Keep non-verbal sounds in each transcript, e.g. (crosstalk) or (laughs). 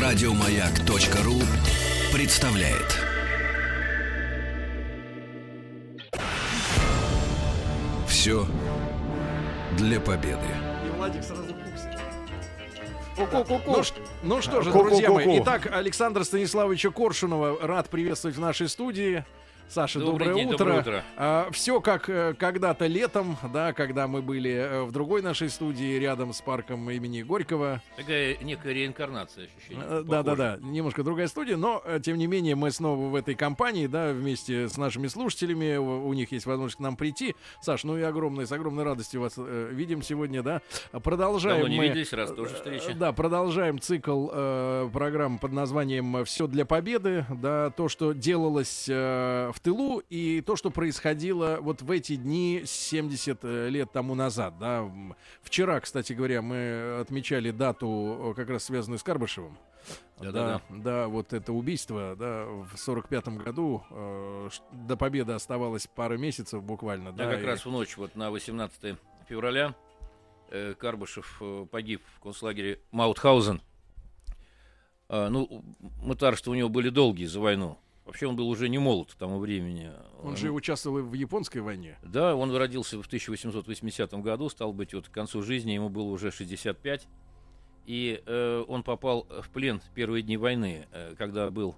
Радиомаяк.ру представляет. Все для победы. И Владик сразу. Ку-ку-ку-ку. Ну, ну что же, друзья мои, итак, Александра Станиславовича Коршунова рад приветствовать в нашей студии. Саша, доброе день, утро. доброе утро. все как э, когда-то летом, да, когда мы были э, в другой нашей студии рядом с парком имени Горького. Такая некая реинкарнация ощущения. Э, Да, да, да, немножко другая студия, но тем не менее мы снова в этой компании, да, вместе с нашими слушателями. У, у них есть возможность к нам прийти. Саш, ну и огромной, с огромной радостью вас э, видим сегодня, да. Продолжаем Давно не мы. виделись, раз тоже встреча. Да, продолжаем цикл э, программ под названием «Все для победы». Да, то, что делалось э, в тылу и то, что происходило вот в эти дни 70 лет тому назад. Да. Вчера, кстати говоря, мы отмечали дату, э, как раз связанную с Карбышевым. Да-да-да. да, да, вот это убийство, да, в 45-м году э, до победы оставалось пара месяцев буквально, Да, да. как и- раз в ночь вот на 18 февраля э, Карбышев э, погиб в концлагере Маутхаузен. А, ну, мытарства у него были долгие за войну. Вообще он был уже не молод к тому времени. Он же участвовал в японской войне. Да, он родился в 1880 году, стал быть, вот к концу жизни ему было уже 65. И э, он попал в плен в первые дни войны, э, когда был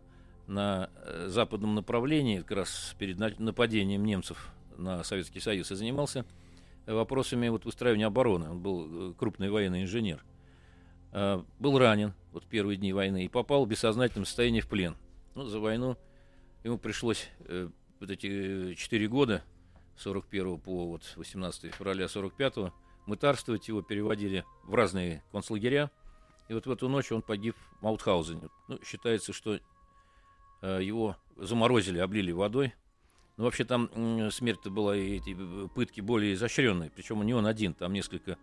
на э, западном направлении, как раз перед на- нападением немцев на Советский Союз, и занимался вопросами вот, выстраивания обороны. Он был э, крупный военный инженер. Э, был ранен вот, в первые дни войны и попал в бессознательном состоянии в плен. Ну, за войну ему пришлось э, вот эти э, четыре года, 41 по вот 18 февраля 45 мытарствовать его переводили в разные концлагеря. И вот в эту ночь он погиб в Маутхаузене. Ну, считается, что э, его заморозили, облили водой. Но вообще там м, смерть-то была и эти э, пытки более изощренные. Причем не он один, там несколько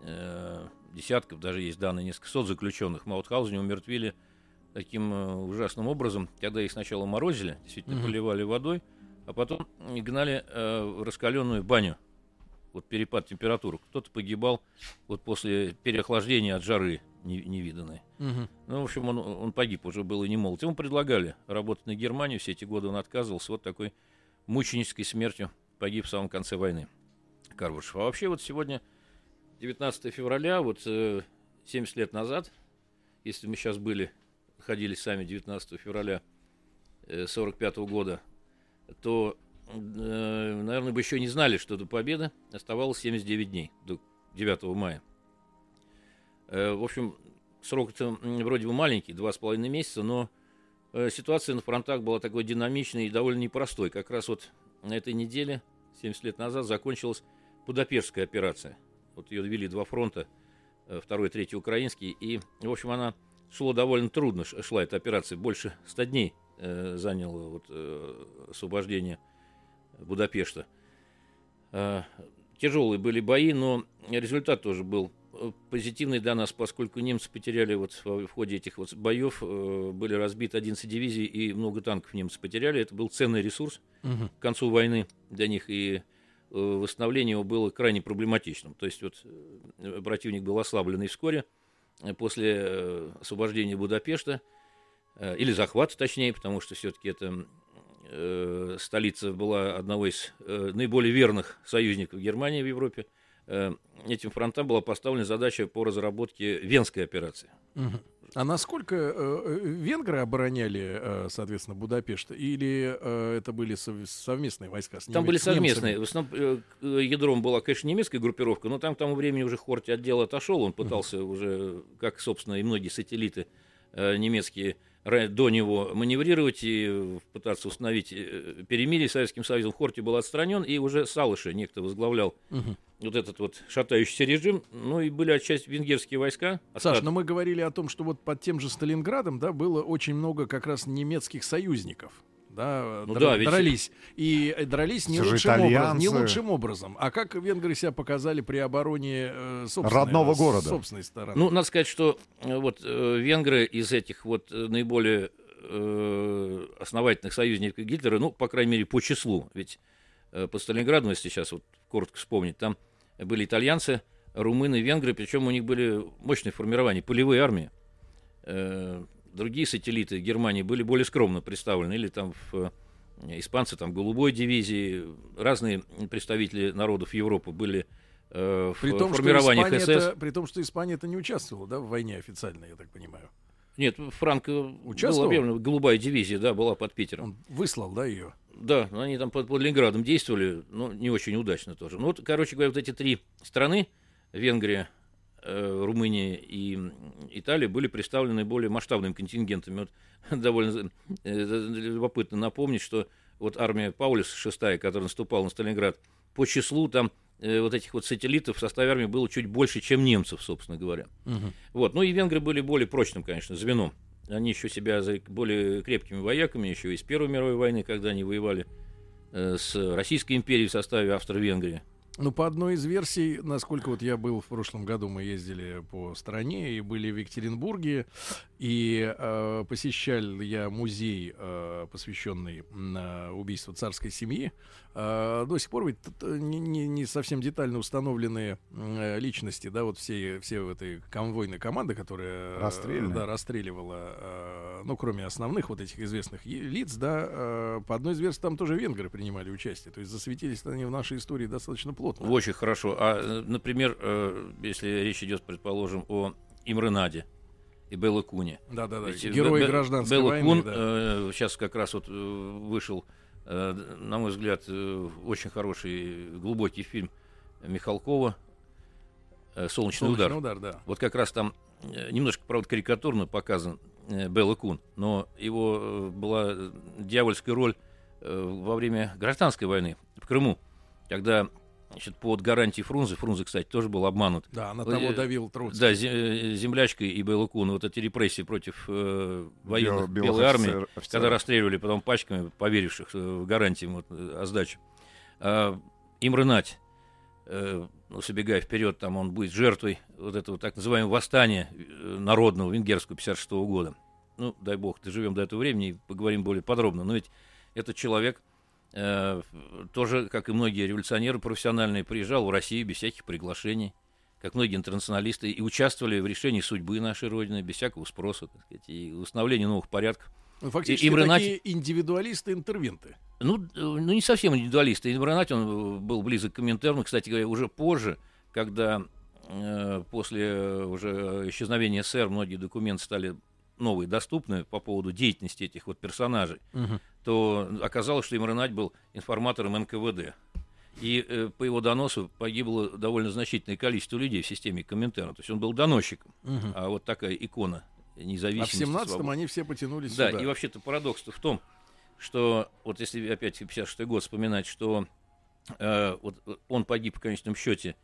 э, десятков, даже есть данные, несколько сот заключенных в Маутхаузене умертвили таким э, ужасным образом, когда их сначала морозили, действительно Мгм. поливали водой, а потом гнали э, в раскаленную баню. Вот перепад температур. Кто-то погибал вот после переохлаждения от жары не- невиданной. Мгм. Ну, в общем, он, он погиб, уже был и не молод. Ему предлагали работать на Германию, все эти годы он отказывался. Вот такой мученической смертью погиб в самом конце войны Карбышев. А вообще вот сегодня, 19 февраля, вот э, 70 лет назад, если мы сейчас были, находились сами 19 февраля э, 45 года, то, э, наверное, бы еще не знали, что до победы оставалось 79 дней, до 9 мая. Э, В общем, срок-то м, вроде бы маленький, два с половиной месяца, но э, ситуация на фронтах была такой динамичной и довольно непростой. Как раз вот на этой неделе, 70 лет назад, закончилась Будапештская операция. Вот ее вели два фронта, э, второй и третий украинский, и, в общем, она шло довольно трудно, шла эта операция, больше 100 дней э, заняло вот, э, освобождение Будапешта. Э, Тяжелые были бои, но результат тоже был э, позитивный для нас, поскольку немцы потеряли вот в ходе этих вот боев, э, были разбиты 11 дивизий и много танков немцы потеряли. Это был ценный ресурс Мгм. к концу войны для них, и э, восстановление его было крайне проблематичным. То есть вот э, противник был ослаблен и вскоре после э, освобождения Будапешта, э, или захвата точнее, потому что все-таки это э, столица была одного из э, наиболее верных союзников Германии в Европе, э, этим фронтам была поставлена задача по разработке Венской операции. А насколько э, э, венгры обороняли, э, соответственно, Будапешт? Или э, это были сов- совместные войска? С Там нем- были с немцами? совместные. В основном э, э, ядром была, конечно, немецкая группировка, но там к тому времени уже Хорти отдел отошел. Он пытался уже, как, собственно, и многие сателлиты э, немецкие до него маневрировать и пытаться установить э, перемирие с Советским Союзом. Хорти был отстранен, и уже Салыши некто возглавлял Мгм. вот этот вот шатающийся режим. Ну и были отчасти венгерские войска. Саш, Остат- но мы говорили о том, что вот под тем же Сталинградом, да, было очень много как раз немецких союзников. Да, Ну дра- да, ведь- дрались. И э, дрались не лучшим, образом, не лучшим образом. А как венгры себя показали при обороне э, Родного города. собственной стороны? Ну, надо сказать, что э, вот э, венгры из этих вот наиболее э, основательных союзников Гитлера, ну, по крайней мере, по числу, ведь э, по Сталинграду, если сейчас вот коротко вспомнить, там были итальянцы, румыны, венгры, причем у них были мощные формирования, полевые армии. Э, другие сателлиты Германии были более скромно представлены, или там в, э, испанцы там голубой дивизии, разные представители народов Европы были э, в При том, что формированиях Испания СС. это, при том, что Испания это не участвовала, да, в войне официально, я так понимаю. Нет, Франко Участвовал? была объявлена, голубая дивизия, да, была под Питером. Он выслал, да, ее. Да, они там под, под Ленинградом действовали, но не очень удачно тоже. Ну вот, короче говоря, вот эти три страны, Венгрия, э, Румыния и м, Италия, были представлены более масштабными контингентами. Вот (laughs) довольно э, любопытно напомнить, что вот армия Паулюса шестая, которая наступала на Сталинград, по числу там э, вот этих вот сателлитов в составе армии было чуть больше, чем немцев, собственно говоря. Вот. Ну и венгры были более прочным, конечно, звеном. Они еще себя более крепкими вояками, еще из Первой мировой войны, когда они воевали с Российской империей в составе Австро-Венгрии. Ну, по одной из версий, насколько вот я был в прошлом году, мы ездили по стране и были в Екатеринбурге, и э, посещал я музей, э, посвященный на убийству царской семьи. Э, до сих пор ведь э, не, не- не совсем детально установленные э, личности, да, вот все, все в этой конвойной команды, которая э, Расстрельная. да, расстреливала, э, ну, кроме основных вот этих известных лиц, да, э, по одной из версий там тоже венгры принимали участие, то есть засветились они в нашей истории достаточно плотно. Очень хорошо. А, э, например, э, если речь идет, предположим, о Имренаде и Белло Куне. Да-да-да, Ведь герои Бе- Бе- гражданской Белло войны, Кун да. э, сейчас как раз вот вышел, на мой взгляд, э, очень хороший, глубокий фильм Михалкова э, «Солнечный, удар». Солнечный удар, да. Вот как раз там э, немножко, правда, карикатурно показан э, Белла Кун, но его э, была э, дьявольская роль э, во время гражданской войны в Крыму, когда значит, под гарантией Фрунзе, Фрунзе, кстати, тоже был обманут, Да, на Э, того давил Троцкий. да, э, землячка и Белла Кун, вот эти репрессии против э, военных Бел- Белой армии, офицер- офицеров. когда расстреливали потом пачками поверивших э, в гарантии вот, о сдаче. А, Имре Нать, э, ну, забегая вперед, там он будет жертвой вот этого так называемого восстания народного венгерского 56 года. Ну, дай бог, доживем до этого времени и поговорим более подробно. Но ведь этот человек э, тоже, как и многие революционеры профессиональные, приезжал в Россию без всяких приглашений, как многие интернационалисты, и участвовали в решении судьбы нашей Родины без всякого спроса, так сказать, и установлении новых порядков. Ну, фактически Имре Нать- такие индивидуалисты-интервенты. Ну, э, ну, не совсем индивидуалист. Имранат, он э, был близок к Коминтерну, кстати говоря, уже позже, когда э, после уже исчезновения СССР многие документы стали новые доступны по поводу деятельности этих вот персонажей, то оказалось, что Имранат был информатором НКВД. И э, по его доносу погибло довольно значительное количество людей в системе Коминтерна. То есть он был доносчиком. А вот такая икона А в независимости. 17-м свободы. они все потянулись Да, сюда. и вообще-то парадокс-то в том, что вот если опять 56 год вспоминать, что э, вот он погиб в конечном счете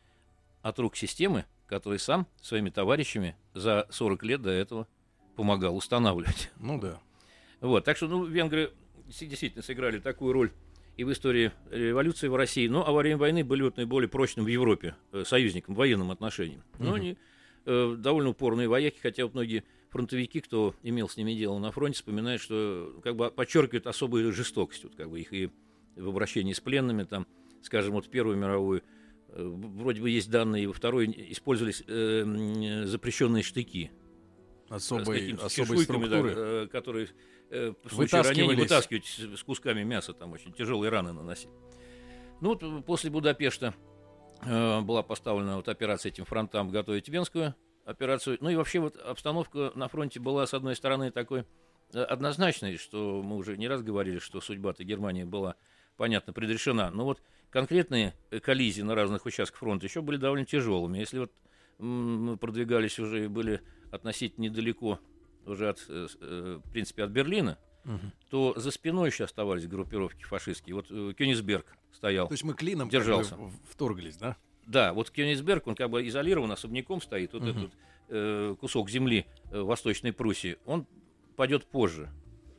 от рук системы, который сам своими товарищами за 40 лет до этого помогал устанавливать. (laughs) Ну да. Вот, так что, ну, венгры действительно сыграли такую роль и в истории революции в России, но а во время войны были вот наиболее прочным в Европе э, союзником в военном отношении. Но они э, довольно упорные вояки, хотя вот многие фронтовики, кто имел с ними дело на фронте, вспоминают, что как бы подчеркивают особую жестокость, вот как бы их и в обращении с пленными, там, скажем, вот Первую мировую, э, вроде бы есть данные, во второй использовались э, запрещенные штыки, Особой, какими-то особой чешуйками, да, структуры. э, которые э, в случае ранения вытаскивать с, с кусками мяса, там очень тяжелые раны наносить. Ну вот э, после Будапешта э, была поставлена вот операция этим фронтам готовить Венскую операцию. Ну и вообще вот обстановка на фронте была, с одной стороны, такой однозначной, что мы уже не раз говорили, что судьба-то Германии была, понятно, предрешена. Но вот конкретные коллизии на разных участках фронта еще были довольно тяжелыми. Если вот мы продвигались уже и были относительно недалеко уже от, э, э, в принципе, от Берлина, Мгм. то за спиной еще оставались группировки фашистские. Вот э, Кёнигсберг стоял. То есть мы клином как Держался. бы вторглись, да? Да, вот Кёнигсберг, он как бы изолирован, особняком стоит. Вот Мгм. этот э, кусок земли э, Восточной Пруссии, он пойдет позже.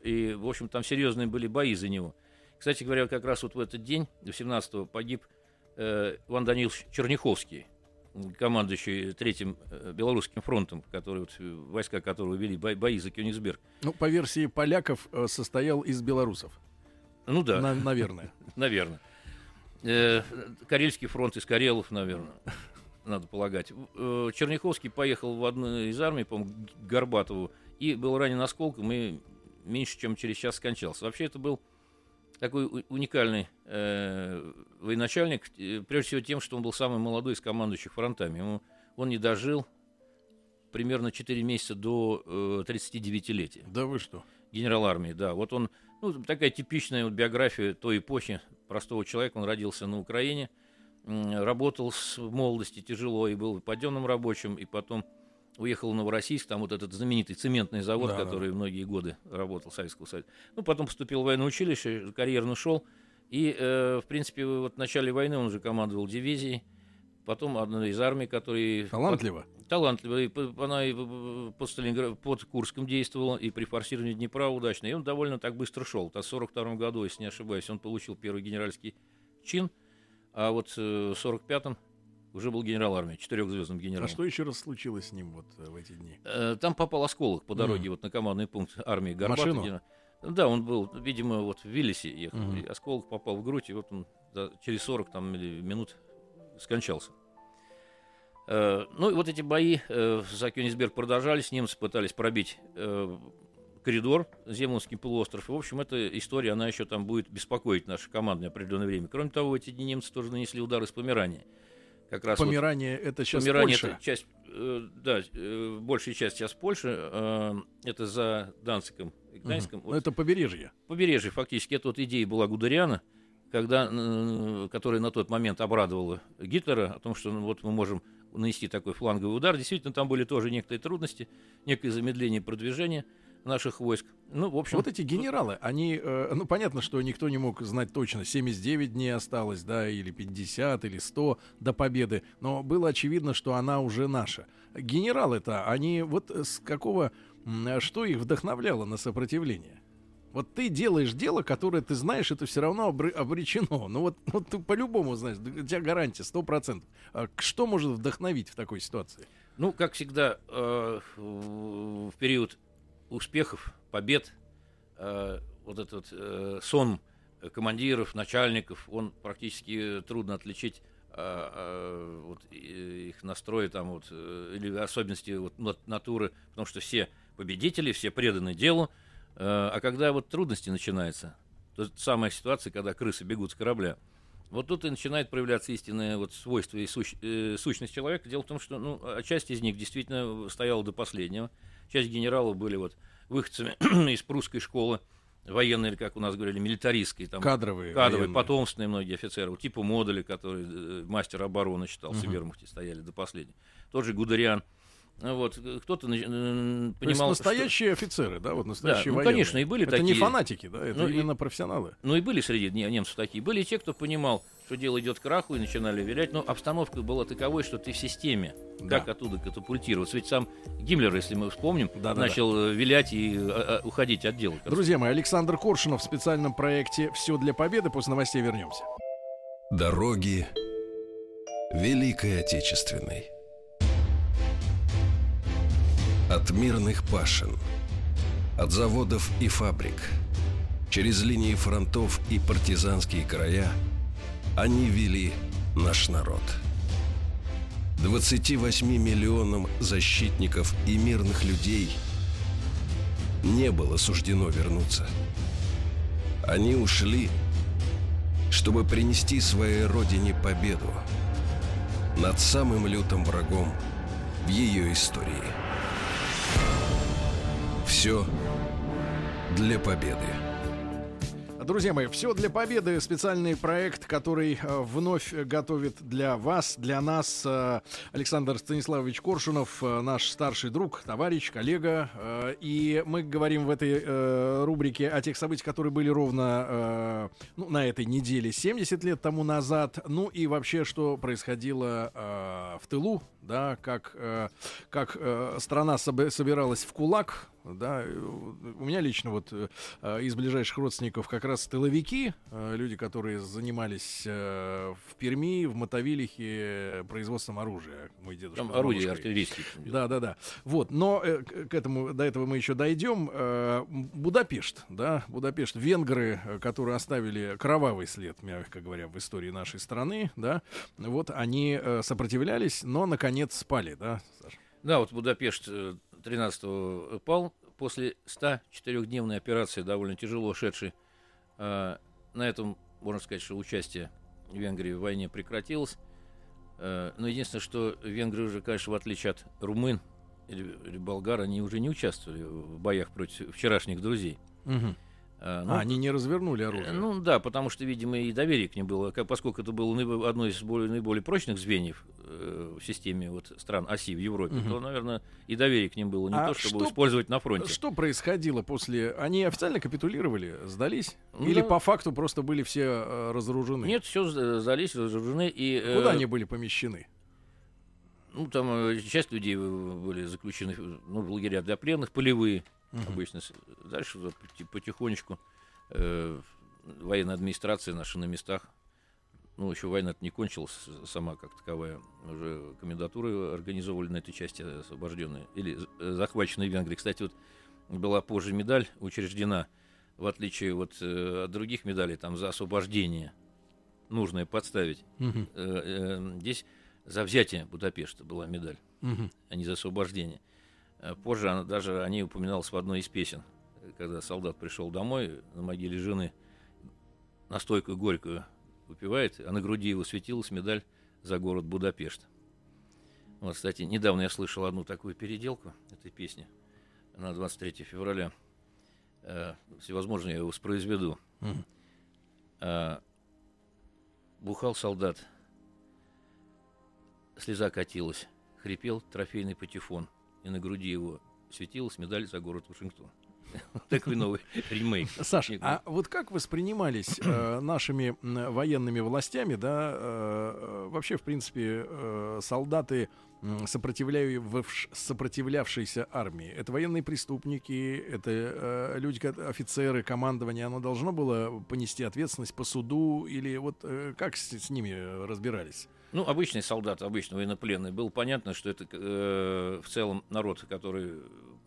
И, в общем, там серьезные были бои за него. Кстати говоря, как раз вот в этот день, 17-го, погиб э, Иван Данилович Черняховский, командующий Третьим э, Белорусским фронтом, который, вот, э, войска которого вели бо- бои за Кёнигсберг. Ну, по версии поляков, э, состоял из белорусов. Ну да. На- наверное. (laughs) Наверное. Э, Карельский фронт из Карелов, наверное. (laughs) надо полагать. Э, Черняховский поехал в одну из армий, по-моему, Горбатову, и был ранен осколком, и меньше чем через час скончался. Вообще это был такой уникальный э, военачальник, э, прежде всего тем, что он был самый молодой из командующих фронтами. Ему, он не дожил примерно 4 месяца до э, 39-летия. Да вы что? Генерал армии, да. Вот он, ну, такая типичная вот биография той эпохи простого человека. Он родился на Украине, работал с молодости тяжело и был подъемным рабочим, и потом уехал в Новороссийск, там вот этот знаменитый цементный завод, Да, да. который многие годы работал в Советского Союза. Ну, потом поступил в военное училище, карьерно шел, и, э, в принципе, вот в начале войны он уже командовал дивизией, потом одной из армий, который... Талантливо? Талантливо. И она и под, Сталинград, под Курском действовала, и при форсировании Днепра удачно. И он довольно так быстро шел. В 42 году, если не ошибаюсь, он получил первый генеральский чин, а вот э, в 45-м уже был генерал армии, четырехзвездным генералом. А что еще раз случилось с ним вот э, в эти дни? Э, Там попал осколок по дороге Мгм. вот на командный пункт армии Горбатов. Машину? Да, он был, видимо, вот в Виллисе ехал. Мгм. и осколок попал в грудь, и вот он да, через 40 там, минут скончался. Э, Ну и вот эти бои э, за Кёнигсберг продолжались, немцы пытались пробить э, коридор, Землонский полуостров. И, в общем, эта история, она еще там будет беспокоить наше командное определенное время. Кроме того, эти дни немцы тоже нанесли удар из Померании. Как раз вот- Померание это сейчас Померания Польша? это часть, э, да, э, большая часть сейчас Польши, э, это за Данциком и Гданьском. Вот Ну, Это побережье. побережье фактически, это вот идея была Гудериана, когда, э, которая на тот момент обрадовала Гитлера о том, что ну, вот мы можем нанести такой фланговый удар. Действительно, там были тоже некоторые трудности, некое замедление продвижения наших войск. Ну, в общем, Вот эти генералы, они, э, ну понятно, что никто не мог знать точно, 79 дней осталось, да, или 50, или 100 до победы, но было очевидно, что она уже наша. Генералы-то, они вот с какого, что их вдохновляло на сопротивление? Вот ты делаешь дело, которое ты знаешь, это все равно обре- обречено. Ну вот, вот ты по-любому знаешь, у тебя гарантия, сто процентов. А к- Что может вдохновить в такой ситуации? Ну, как всегда, э, в период успехов, побед, э, вот этот э, сон командиров, начальников, он практически трудно отличить э, э, вот, и- их настрой там вот, э, или особенности вот, нат- натуры, потому что все победители, все преданы делу, э, а когда вот трудности начинаются, то самая ситуация, когда крысы бегут с корабля, вот тут и начинает проявляться истинное вот свойство и сущ- э, сущность человека. Дело в том, что ну, часть из них действительно стояла до последнего. Часть генералов были вот выходцами (clears throat) из прусской школы, военной, или как у нас говорили, милитаристской. Там, Кадровые. кадровые, военные. потомственные многие офицеры. Вот типа Модули, который э, мастер обороны считался, Мгм. в вермахте стояли до последнего. Тот же Гудериан. Ну Вот, э, кто-то нач- э, То есть понимал, что- настоящие офицеры, да, вот настоящие ну, военные. конечно, и были это не такие. фанатики, да, это Ну, и- именно профессионалы. Ну и были среди не- немцев такие. Были и те, кто понимал, что дело идет к краху, и начинали вилять. Но обстановка была таковой, что ты в системе. Да. Как оттуда катапультироваться? Ведь сам Гиммлер, если мы вспомним, Да-да-да. начал э, вилять и э, э, уходить от дела. Друзья мои, Александр Коршунов в специальном проекте «Все для победы». После новостей вернемся. Дороги Великой Отечественной. От мирных пашин, от заводов и фабрик, через линии фронтов и партизанские края они вели наш народ. 28 миллионам защитников и мирных людей не было суждено вернуться. Они ушли, чтобы принести своей родине победу над самым лютым врагом в ее истории. Все для победы. Друзья мои, все для победы. Специальный проект, который э, вновь готовит для вас, для нас э, Александр Станиславович Коршунов, э, наш старший друг, товарищ, коллега. И мы говорим в этой рубрике о тех событиях, которые были ровно ну, на этой неделе 70 лет тому назад. Ну и вообще, что происходило в тылу, да, как, как страна соб- собиралась в кулак, да, у меня лично вот э, из ближайших родственников как раз тыловики, э, люди, которые занимались э, в Перми, в Мотовилихе производством оружия. Мой дедушка. Там бабушкой. артиллерийские. Да, да, да. Вот, но к этому, до этого мы еще дойдем. Будапешт, да, Будапешт. Венгры, которые оставили кровавый след, мягко говоря, в истории нашей страны, да, вот они сопротивлялись, но наконец спали, да, Саша? Да, вот Будапешт 13-го пал после 104-дневной операции, довольно тяжело шедшей. А, На этом, можно сказать, что участие Венгрии в войне прекратилось. А, Но единственное, что венгры уже, конечно, в отличие от румын или, или болгар, они уже не участвовали в боях против вчерашних друзей. А, ну, а, они не развернули оружие. Э, Ну да, потому что, видимо, и доверия к ним было, поскольку это было одно из более, наиболее прочных звеньев э, в системе вот, стран оси в Европе, Мгм. то, наверное, и доверие к ним было не А то, чтобы что- использовать на фронте. Что происходило после... Они официально капитулировали, сдались? Ну Или да. по факту просто были все э, разоружены? Нет, все сдались, разоружены. И, э, Куда они были помещены? Ну, там э, часть людей э, были заключены э, ну, в лагеря для пленных, полевые Мгм. обычно. Дальше потихонечку э, военная администрация наша на местах. Ну, еще война не кончилась сама как таковая. Уже комендатуры организовывали на этой части освобожденные или э, захваченные Венгрии. Кстати, вот была позже медаль учреждена, в отличие вот э, от других медалей, там за освобождение нужное подставить. Мгм. Э, э, Здесь за взятие Будапешта была медаль, Мгм. а не за освобождение. Э, Позже она, даже о ней упоминалась в одной из песен, когда солдат пришел домой на могиле жены, настойку горькую выпивает, а на груди его светилась медаль за город Будапешт. Вот, кстати, недавно я слышал одну такую переделку этой песни на 23 февраля. Э, Всевозможно я его воспроизведу. А, бухал солдат. Слеза катилась. Хрипел трофейный патефон. И на груди его светилась медаль за город Вашингтон. (laughs) Такой новый ремейк. Саш, Ник, а вот как воспринимались э, нашими военными властями, да, э, вообще, в принципе, э, солдаты сопротивлявшейся армии? Это военные преступники, это э, люди, офицеры, командование, оно должно было понести ответственность по суду или вот э, как с, с ними э, разбирались? Ну, обычный солдат, обычный военнопленный. Было понятно, что это э, в целом народ, который,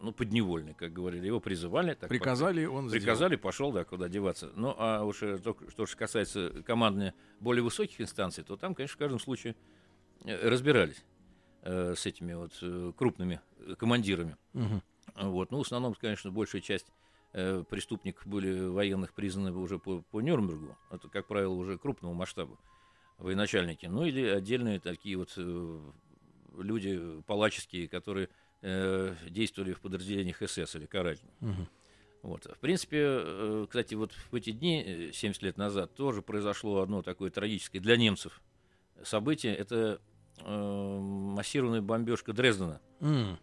ну, подневольный, как говорили. Его призывали. Так, Приказали, он сделал. Приказали, пошел, да, куда деваться. Ну, а уж э, то, что же касается командных более высоких инстанций, то там, конечно, в каждом случае э, разбирались э, с этими вот э, крупными командирами. Мгм. Вот. Ну, в основном, конечно, большая часть э, преступников были военных признаны уже по, по Нюрнбергу. Это, как правило, уже крупного масштаба военачальники. Ну, или отдельные такие вот э, люди палаческие, которые э, действовали в подразделениях СС или карательных. Мгм. Вот. В принципе, э, кстати, вот в эти дни, э, 70 лет назад, тоже произошло одно такое трагическое для немцев событие. Это э, массированная бомбежка Дрездена М.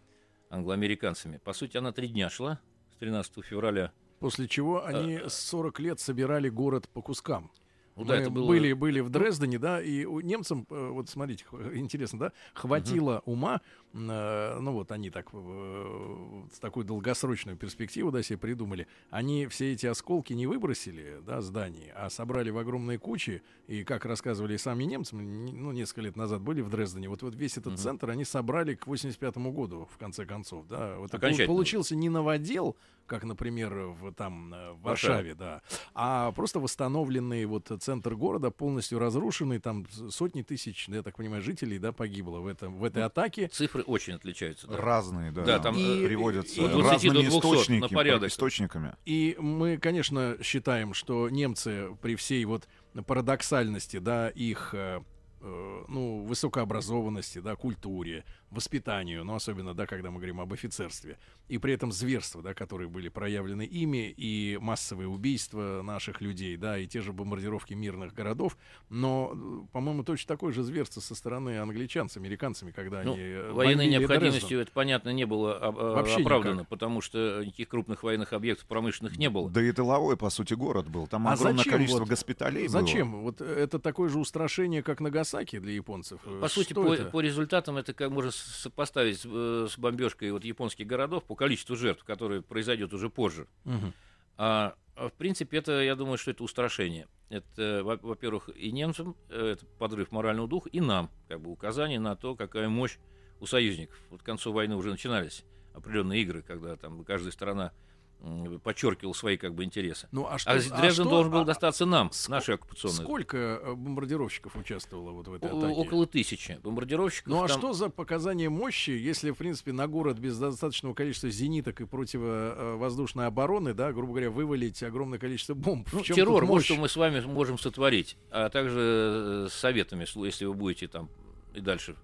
англоамериканцами. По сути, она три дня шла, с 13 февраля. После чего они 40 лет собирали город по кускам. Ну да, это было- были, были в Дрездене, да, и у немцам, э, вот смотрите, интересно, да, хватило ума, э, ну вот они так, э, с такой долгосрочную перспективу, да, себе придумали, они все эти осколки не выбросили, да, зданий, а собрали в огромные кучи, и, как рассказывали и сами немцы, ну, несколько лет назад были в Дрездене, вот, вот весь этот Мгм. центр они собрали к 85 году, в конце концов, да, вот получился не новодел, как, например, в, там, э, в Варшаве, да, а просто восстановленный вот центр города, полностью разрушенный, там сотни тысяч, я так понимаю, жителей, да, погибло в, этом, в этой атаке. Цифры очень отличаются. да. Разные, да. Да, там, И- приводятся от 20 до разными 200 на источники, порядок. источниками. И мы, конечно, считаем, что немцы при всей вот парадоксальности, да, их э, э, ну, высокообразованности, да, культуре, воспитанию, но особенно, да, когда мы говорим об офицерстве, и при этом зверства, да, которые были проявлены ими, и массовые убийства наших людей, да, и те же бомбардировки мирных городов, но, э, по-моему, точно такое же зверство со стороны англичан с американцами, когда Ну, они э, военной необходимостью Дрезден. это, понятно, не было а- а, Вообще оправдано, никак. потому что никаких крупных военных объектов промышленных не было. Да и тыловой, по сути, город был. Там А огромное зачем количество вот- госпиталей Зачем? Вот это такое же устрашение, как Нагасаки для японцев. По сути, Что по, это? по результатам это, как можно сопоставить с, э, с бомбежкой вот японских городов по количеству жертв, которые произойдет уже позже. Мгм. А, в принципе, это, я думаю, что это устрашение. Это, во- во-первых, и немцам э, это подрыв морального духа, и нам, как бы, указание на то, какая мощь у союзников. Вот к концу войны уже начинались определенные игры, когда там каждая сторона м, подчеркивала свои как бы интересы. Ну, а что, А а Дрезден что- должен был а- достаться нам, ск- нашей оккупационной. Сколько э, бомбардировщиков участвовало вот в этой атаке? Около тысячи бомбардировщиков. Ну а там- что за показание мощи, если, в принципе, на город без достаточного количества зениток и противовоздушной обороны, да, грубо говоря, вывалить огромное количество бомб? Ну, террор, вот мощь? что мы с вами можем сотворить, а также э, с советами, если вы будете там и дальше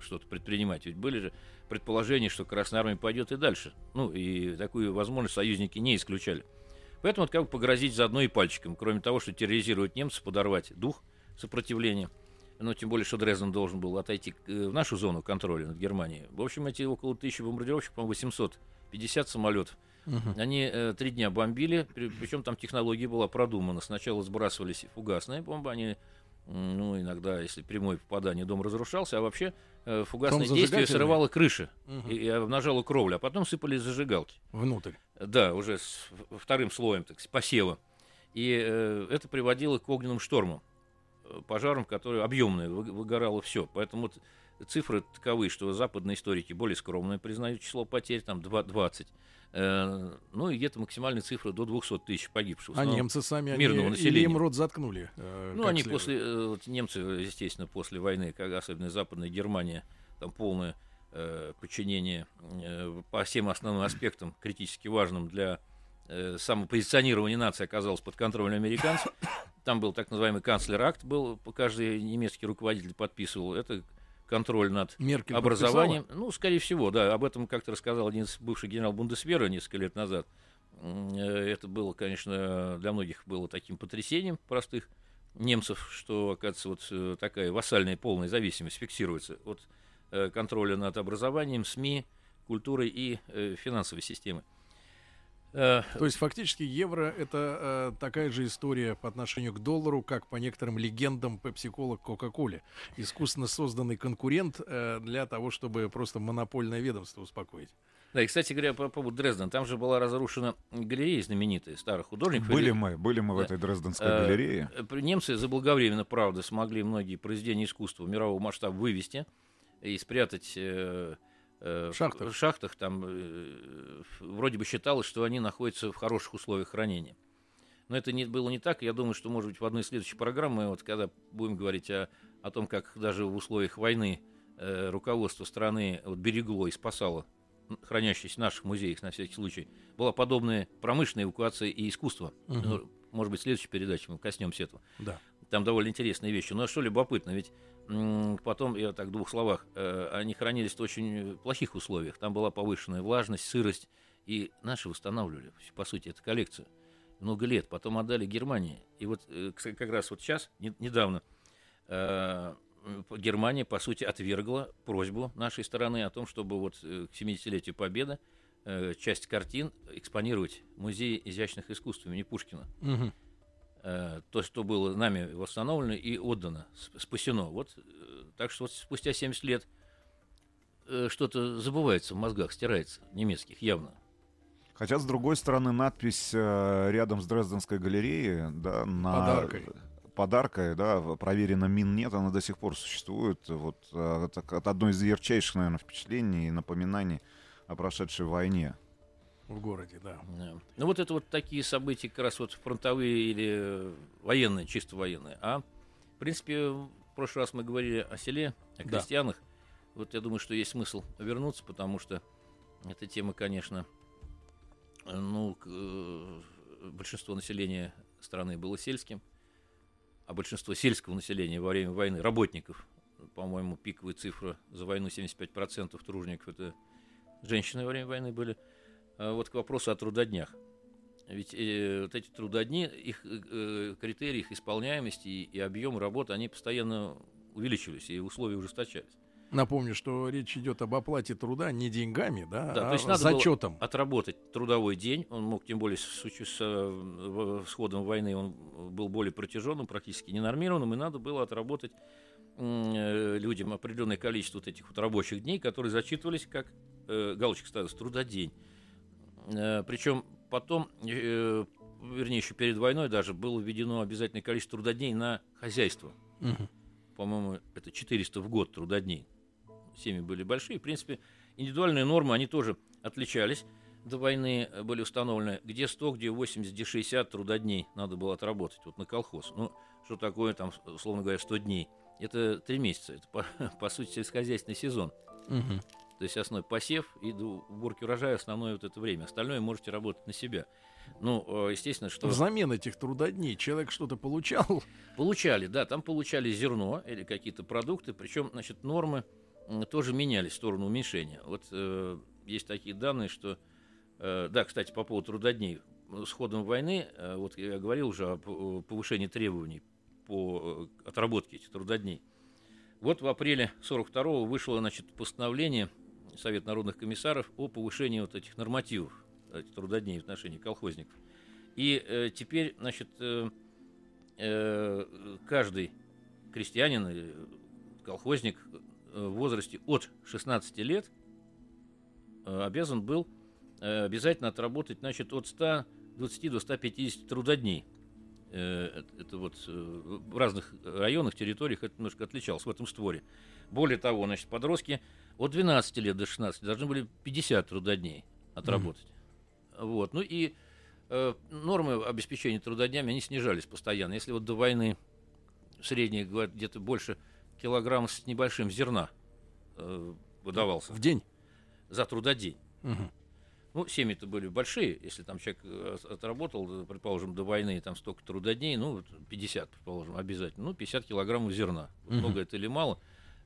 что-то предпринимать. Ведь были же предположения, что Красная Армия пойдет и дальше. Ну, и такую возможность союзники не исключали. Поэтому вот как бы погрозить заодно и пальчиком, кроме того, что терроризировать немцев, подорвать дух сопротивления. Ну, тем более, что Дрезден должен был отойти э, в нашу зону контроля над Германией. В общем, эти около тысячи бомбардировщиков, по-моему, 850 самолетов, Мгм. они э, три дня бомбили, причем там технология была продумана. Сначала сбрасывались фугасные бомбы, они, ну, иногда, если прямое попадание, дом разрушался, а вообще э, фугасное Потом действие срывало крыши Мгм. и, и обнажало кровлю, а потом сыпались зажигалки. Внутрь. Да, уже с вторым слоем, так сказать, посева. И э, это приводило к огненным штормам, э, пожарам, которые объемные, вы- выгорало все. Поэтому вот цифры таковы, что западные историки более скромные признают число потерь, там два- 20. Э, ну и где-то максимальная цифра до 200 тысяч погибших. А немцы сами, они, мирного или населения. им рот заткнули? э, ну, они следует? после, э, вот немцы, естественно, после войны, как особенно Западная Германия, там полное э, подчинение э, по всем основным аспектам, критически важным для э, самопозиционирования нации оказалось под контролем американцев. Там был так называемый канцлер-акт, был, каждый немецкий руководитель подписывал. Это контроль над Меркель образованием. Ну, скорее всего, да. Об этом как-то рассказал один бывший генерал Бундесвера несколько лет назад. Э, Это было, конечно, для многих было таким потрясением простых немцев, что, оказывается, вот э, такая вассальная полная зависимость фиксируется от э, контроля над образованием, СМИ, культурой и финансовой системой. Э, То есть фактически евро это э, такая же история по отношению к доллару, как по некоторым легендам пепси-кола Кока-Коле. Искусственно созданный конкурент э, для того, чтобы просто монопольное ведомство успокоить. Да, и, кстати говоря, по поводу Дрездена, там же была разрушена галерея знаменитая старых художников. Были мы, были мы в этой Дрезденской Э, галерее. Немцы заблаговременно, правда, смогли многие произведения искусства мирового масштаба вывести и спрятать э, В шахтах. в шахтах. Там э, вроде бы считалось, что они находятся в хороших условиях хранения. Но это не, было не так. Я думаю, что, может быть, в одной из следующих программ, мы вот когда будем говорить о, о том, как даже в условиях войны э, руководство страны вот, берегло и спасало хранящиеся в наших музеях на всякий случай, была подобная промышленная эвакуация и искусство. Ну, может быть, в следующей передаче мы коснемся этого. Да. Там довольно интересные вещи. Но что любопытно, ведь потом, я так в двух словах, э, они хранились в очень плохих условиях. Там была повышенная влажность, сырость, и наши восстанавливали, по сути, эту коллекцию. Много лет. Потом отдали Германии. И вот э, как раз вот сейчас, не- недавно, э, Германия, по сути, отвергла просьбу нашей стороны о том, чтобы вот к 70-летию Победы часть картин экспонировать в Музее изящных искусств имени Пушкина Мгм. Э, то, что было нами восстановлено и отдано, сп- спасено. Вот, э, так что вот спустя 70 лет э, что-то забывается в мозгах, стирается, немецких явно. Хотя, с другой стороны, надпись рядом с Дрезденской галереей, да, на... Подаркой. Подаркой, да, проверено мин нет, она до сих пор существует. Вот это одно из ярчайших, наверное, впечатлений и напоминаний о прошедшей войне. В городе, да. Да. Ну вот это вот такие события как раз вот фронтовые или э, военные, чисто военные. А в принципе в прошлый раз мы говорили о селе, о Да. крестьянах. Вот я думаю, что есть смысл вернуться, потому что эта тема, конечно, ну э, большинство населения страны было сельским, а большинство сельского населения во время войны работников, по-моему, пиковая цифра за войну 75% тружеников это женщины во время войны были. А вот к вопросу о трудоднях. Ведь э, вот эти трудодни, их э, э, критерии их исполняемости и, и объем работы, они постоянно увеличивались, и условия ужесточались. Напомню, что речь идет об оплате труда не деньгами, да, Да, а то есть надо было зачетом. Отработать трудовой день, он мог, тем более с, с, э, с ходом войны, он был более протяженным, практически ненормированным, и надо было отработать э, людям определенное количество вот этих вот рабочих дней, которые зачитывались как э, галочка ставилась трудодень. Э, причем потом, э, вернее, еще перед войной даже было введено обязательное количество трудодней на хозяйство. Мгм. По-моему, это 400 в год трудодней. Семьи были большие. В принципе, индивидуальные нормы, они тоже отличались. До войны э, были установлены, где 100, где 80, где 60 трудодней надо было отработать. Вот на колхоз. Ну, что такое там, условно говоря, 100 дней? Это 3 месяца. Это, по, (laughs) по сути, сельскохозяйственный сезон. Мгм. То есть основной посев и до уборки урожая основное вот это время. Остальное можете работать на себя. Ну, э, естественно, что... Взамен этих трудодней человек что-то получал. Получали, да, там получали зерно или какие-то продукты, причем, значит, нормы тоже менялись в сторону уменьшения. Вот э, есть такие данные, что, э, да, кстати, по поводу трудодней, с ходом войны, э, вот я говорил уже о повышении требований по э, отработке этих трудодней. Вот в апреле 42-го вышло, значит, постановление Совет народных комиссаров о повышении вот этих нормативов трудодней в отношении колхозников. И э, теперь, значит, э, э, каждый крестьянин колхозник э, в возрасте от 16 лет э, обязан был обязательно отработать, значит, от 120 до 150 трудодней. Это- вот в разных районах, территориях это немножко отличалось в этом створе. Более того, значит, подростки от 12 лет до 16 должны были 50 трудодней отработать. Вот. Ну и э, нормы обеспечения трудоднями, они снижались постоянно. Если вот до войны говорят, где-то больше килограмм с небольшим зерна э, выдавался В день. за трудодень. Мгм. Ну, семьи-то были большие, если там человек э, отработал, э, предположим, до войны, там столько трудодней, ну, вот 50, предположим, обязательно, ну, 50 килограммов зерна. Мгм. Много это или мало?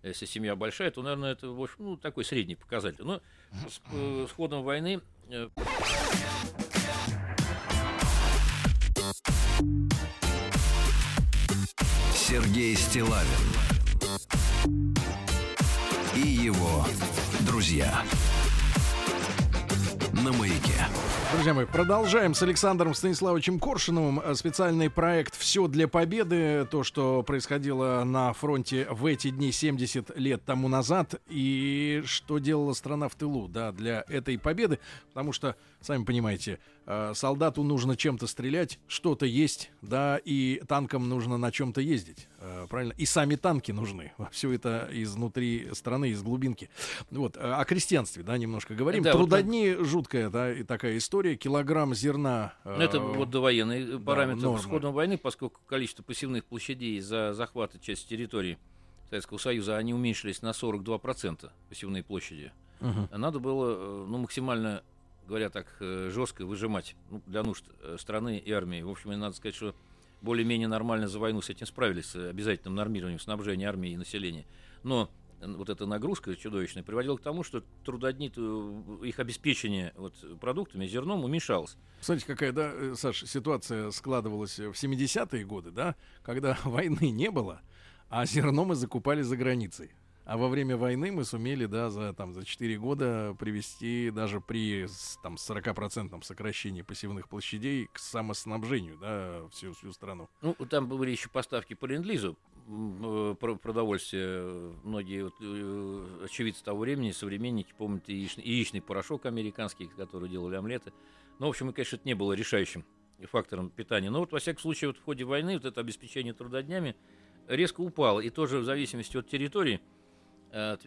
Если семья большая, то, наверное, это, общем, ну, такой средний показатель. Но с, э, с ходом войны э, Сергей Стилавин и его друзья на маяке. Друзья мои, продолжаем с Александром Станиславовичем Коршиновым э, специальный проект «Все для победы». То, что происходило на фронте в эти дни 70 лет тому назад. И что делала страна в тылу да, для этой победы. Потому что, сами понимаете, э, солдату нужно чем-то стрелять, что-то есть, да, и танкам нужно на чем-то ездить. э, Правильно? И сами танки нужны. (laughs) Все это изнутри страны, из глубинки. Вот. э, О крестьянстве, да, немножко говорим. Да, вот Трудодни жуткая, да, и такая история. Килограмм зерна. э, это вот довоенный параметр. нормы. С ходом войны, поскольку количество посевных площадей за захваты части территории Советского Союза, они уменьшились на 42% посевные площади. Мгм. Надо было ну, максимально, говоря так, э, жестко выжимать ну, для нужд э, страны и армии. В общем, надо сказать, что более-менее нормально за войну с этим справились, с обязательным нормированием снабжения армии и населения. Но э, вот эта нагрузка чудовищная приводила к тому, что трудодни, э, их обеспечение вот, продуктами, зерном уменьшалось. Смотрите, какая, да, э, Саш, ситуация складывалась в 70-е годы, да, когда (laughs) войны не было, а зерно мы закупали за границей. А во время войны мы сумели, да, за, там, за 4 года привести даже при там, 40% сокращении посевных площадей к самоснабжению, да, всю, всю страну. Ну, там были еще поставки по ленд-лизу э, про- продовольствия. Многие вот, э, очевидцы того времени, современники, помнят яичный, яичный порошок американский, который делали омлеты. Ну, в общем, и, конечно, это не было решающим фактором питания. Но вот, во всяком случае, вот в ходе войны вот это обеспечение трудоднями резко упало. И тоже в зависимости от территории,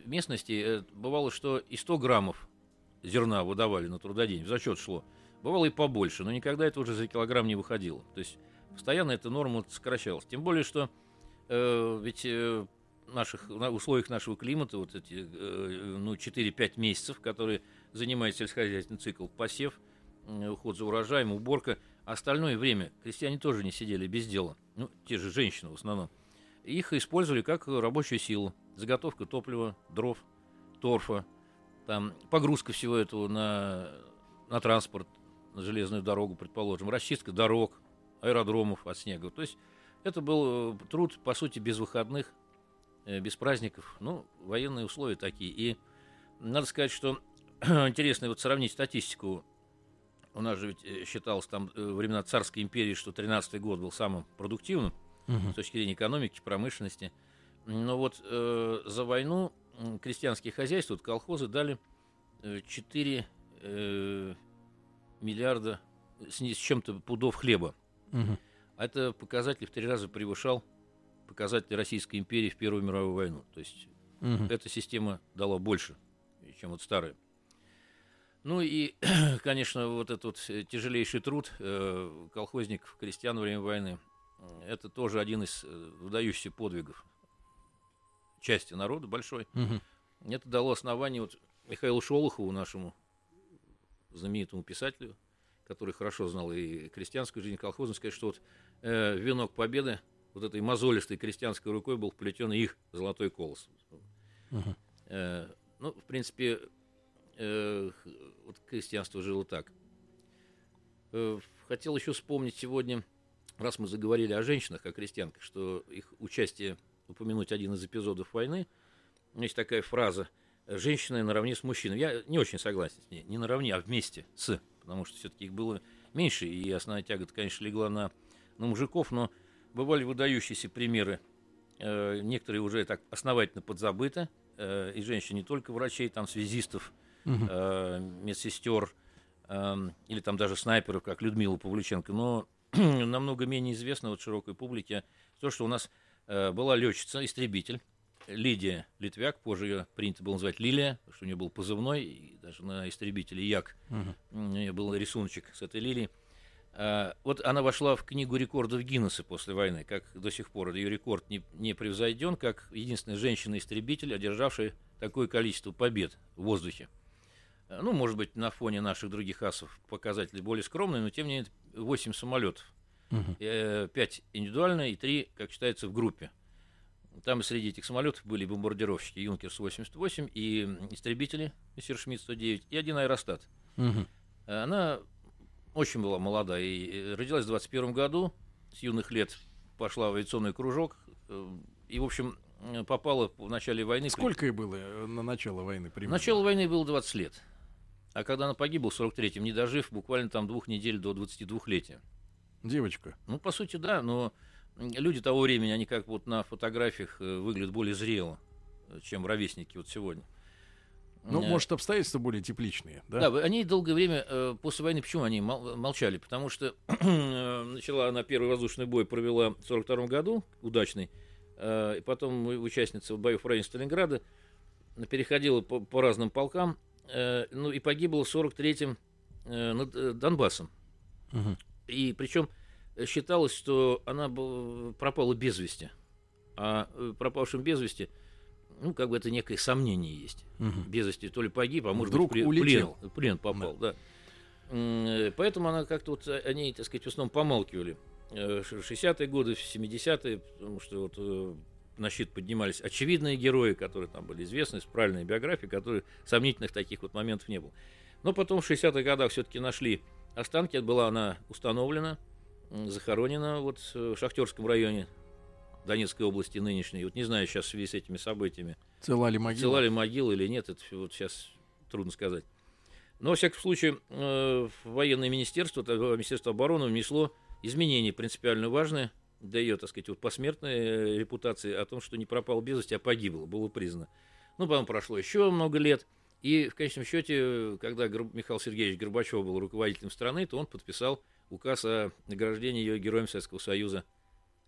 местности, э, бывало, что и 100 граммов зерна выдавали на трудодень, в зачет шло. Бывало и побольше, но никогда это уже за килограмм не выходило. То есть постоянно эта норма сокращалась. Тем более, что э, ведь э, наших, на условиях нашего климата, вот эти э, ну, 4-5 месяцев, которые занимает сельскохозяйственный цикл, посев, э, уход за урожаем, уборка, остальное время крестьяне тоже не сидели без дела. Ну, те же женщины в основном. Их использовали как рабочую силу. Заготовка топлива, дров, торфа, там, погрузка всего этого на, на транспорт, на железную дорогу, предположим, расчистка дорог, аэродромов от снега. То есть это был э, труд, по сути, без выходных, э, без праздников. Ну, военные условия такие. И надо сказать, что (clears throat) интересно вот сравнить статистику. У нас же ведь э, считалось там времена царской империи, что 13-й год был самым продуктивным с точки зрения экономики, промышленности. Но вот э, за войну крестьянские хозяйства, вот колхозы дали э, 4 э, миллиарда с, с чем-то пудов хлеба. А это показатель в три раза превышал показатель Российской империи в Первую мировую войну. То есть Мгм. эта система дала больше, чем вот старая. Ну и, (clears throat) конечно, вот этот вот э, тяжелейший труд э, колхозников, крестьян во время войны, э, это тоже один из э, выдающихся подвигов части народа большой. Мгм. Это дало основание вот Михаилу Шолохову, нашему знаменитому писателю, который хорошо знал и крестьянскую жизнь, и колхозную, сказать, что вот э, венок победы вот этой мозолистой крестьянской рукой был вплетен их золотой колос. Мгм. Э, ну, в принципе, э, вот крестьянство жило так. Э, хотел еще вспомнить сегодня, раз мы заговорили о женщинах, о крестьянках, что их участие, упомянуть один из эпизодов войны, есть такая фраза «женщины наравне с мужчиной». Я не очень согласен с ней. Не наравне, а вместе с. Потому что все-таки их было меньше, и основная тяга, конечно, легла на, на мужиков, но бывали выдающиеся примеры. Э, некоторые уже так основательно подзабыты. Э, и женщин не только врачей, там связистов, э, медсестер эм, или там даже снайперов, как Людмила Павлюченко, но (clears throat) намного менее известно вот широкой публике то, что у нас была летчица, истребитель, Лидия Литвяк, позже ее принято было называть Лилия, потому что у нее был позывной, и даже на истребителе Як Мгм. у нее был рисуночек с этой лилией. А, Вот она вошла в книгу рекордов Гиннесса после войны, как до сих пор ее рекорд не, не превзойден, как единственная женщина-истребитель, одержавшая такое количество побед в воздухе. А, Ну, может быть, на фоне наших других асов показатели более скромные, но тем не менее 8 самолетов. Мгм. 5 индивидуально и 3, как считается, в группе. Там и среди этих самолетов были бомбардировщики Юнкерс-88 и истребители Мессершмитт-109 и один аэростат. Мгм. Она очень была молода и э, родилась в 21 году, с юных лет пошла в авиационный кружок э, и, в общем, попала в начале войны. Сколько ей было на начало войны примерно? Начало войны было 20 лет. А когда она погибла в 43-м, не дожив буквально там двух недель до 22-летия. Девочка. Ну, по сути, да, но люди того времени, они как вот на фотографиях э, выглядят более зрело, э, чем ровесники вот сегодня. Ну, Э, может, обстоятельства более тепличные, да? Да, они долгое время после войны, почему они мол- молчали? Потому что (clears throat) начала она первый воздушный бой, провела в 42 году, удачный, и потом участница боев в районе Сталинграда переходила по, по разным полкам, ну и погибла в 43-м э, над Донбассом. Мгм. И причем э, считалось, что она пропала без вести. А э, пропавшим без вести, ну, как бы это некое сомнение есть. Мгм. Без вести то ли погиб, а может Вдруг быть, улетел. плен, плен попал, да. М, э, Поэтому она как-то вот о о ней, так сказать, в основном помалкивали. Э, ш- 60-е годы, 70-е, потому что вот на щит поднимались очевидные герои, которые там были известны, с правильной биографией, которые сомнительных таких вот моментов не было. Но потом в 60-х годах все-таки нашли останки, была она установлена, захоронена вот э, в Шахтерском районе Донецкой области нынешней. Вот не знаю сейчас в связи с этими событиями, Цела ли могила? цела ли могила или нет, это вот сейчас трудно сказать. Но, во всяком случае, э, военное министерство, то- Министерство обороны внесло изменения принципиально важные для ее, так сказать, вот посмертной э, репутации о том, что не пропал без вести, а погибло, было признано. Ну, потом прошло еще много лет, и в конечном счете, когда Михаил Сергеевич Горбачев был руководителем страны, то он подписал указ о награждении ее Героем Советского Союза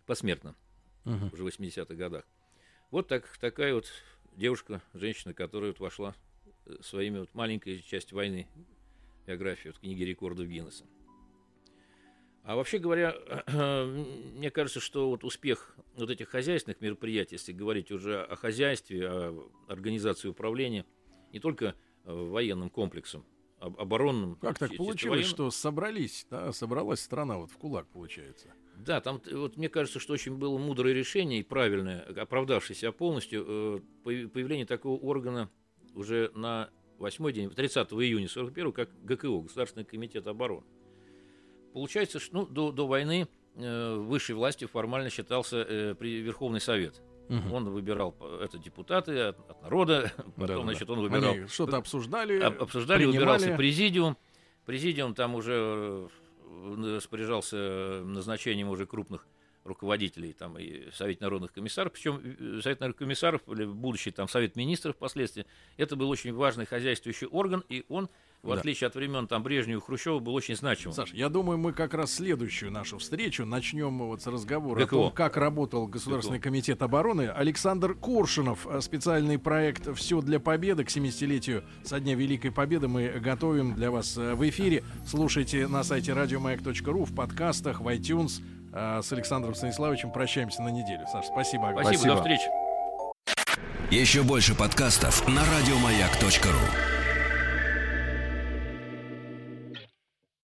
посмертно Мгм. уже в 80-х годах. Вот так, такая вот девушка, женщина, которая вот вошла э, своими вот маленькой часть войны биографию вот, книги рекордов Гиннесса. А вообще говоря, (clears throat) мне кажется, что вот успех вот этих хозяйственных мероприятий, если говорить уже о хозяйстве, о организации управления, не только э, военным комплексом, об- оборонным. Как так получилось, военным. что собрались, да, собралась страна вот в кулак, получается? Да, там вот мне кажется, что очень было мудрое решение и правильное, оправдавшееся полностью, э, появ- появление такого органа уже на 8 день, 30 июня 41 как ГКО, Государственный комитет обороны. Получается, что ну, до, до войны э, высшей властью формально считался э, Верховный Совет. Мгм. Он выбирал это депутаты от, от народа, (laughs) потом, Да-да-да. значит, он выбирал Они что-то обсуждали, об- обсуждали, принимали. выбирался президиум. Президиум там уже э, распоряжался назначением уже крупных руководителей там, и Совет народных комиссаров, причем э, Совет народных комиссаров, или будущий там Совет министров впоследствии, это был очень важный хозяйствующий орган, и он в Да. отличие от времен там Брежнева и Хрущева, был очень значимым. Саш, я думаю, мы как раз следующую нашу встречу начнем вот с разговора о ГКО. том, как работал Государственный комитет обороны. Александр Куршинов, э, специальный проект «Все для победы» к 70-летию со дня Великой Победы мы готовим для вас э, в эфире. Слушайте на сайте радиомаяк.ру, в подкастах, в iTunes. Э, С Александром Станиславовичем прощаемся на неделю. Саш, спасибо огромное. Спасибо, Спасибо. до встречи. Еще больше подкастов на радиомаяк.ру.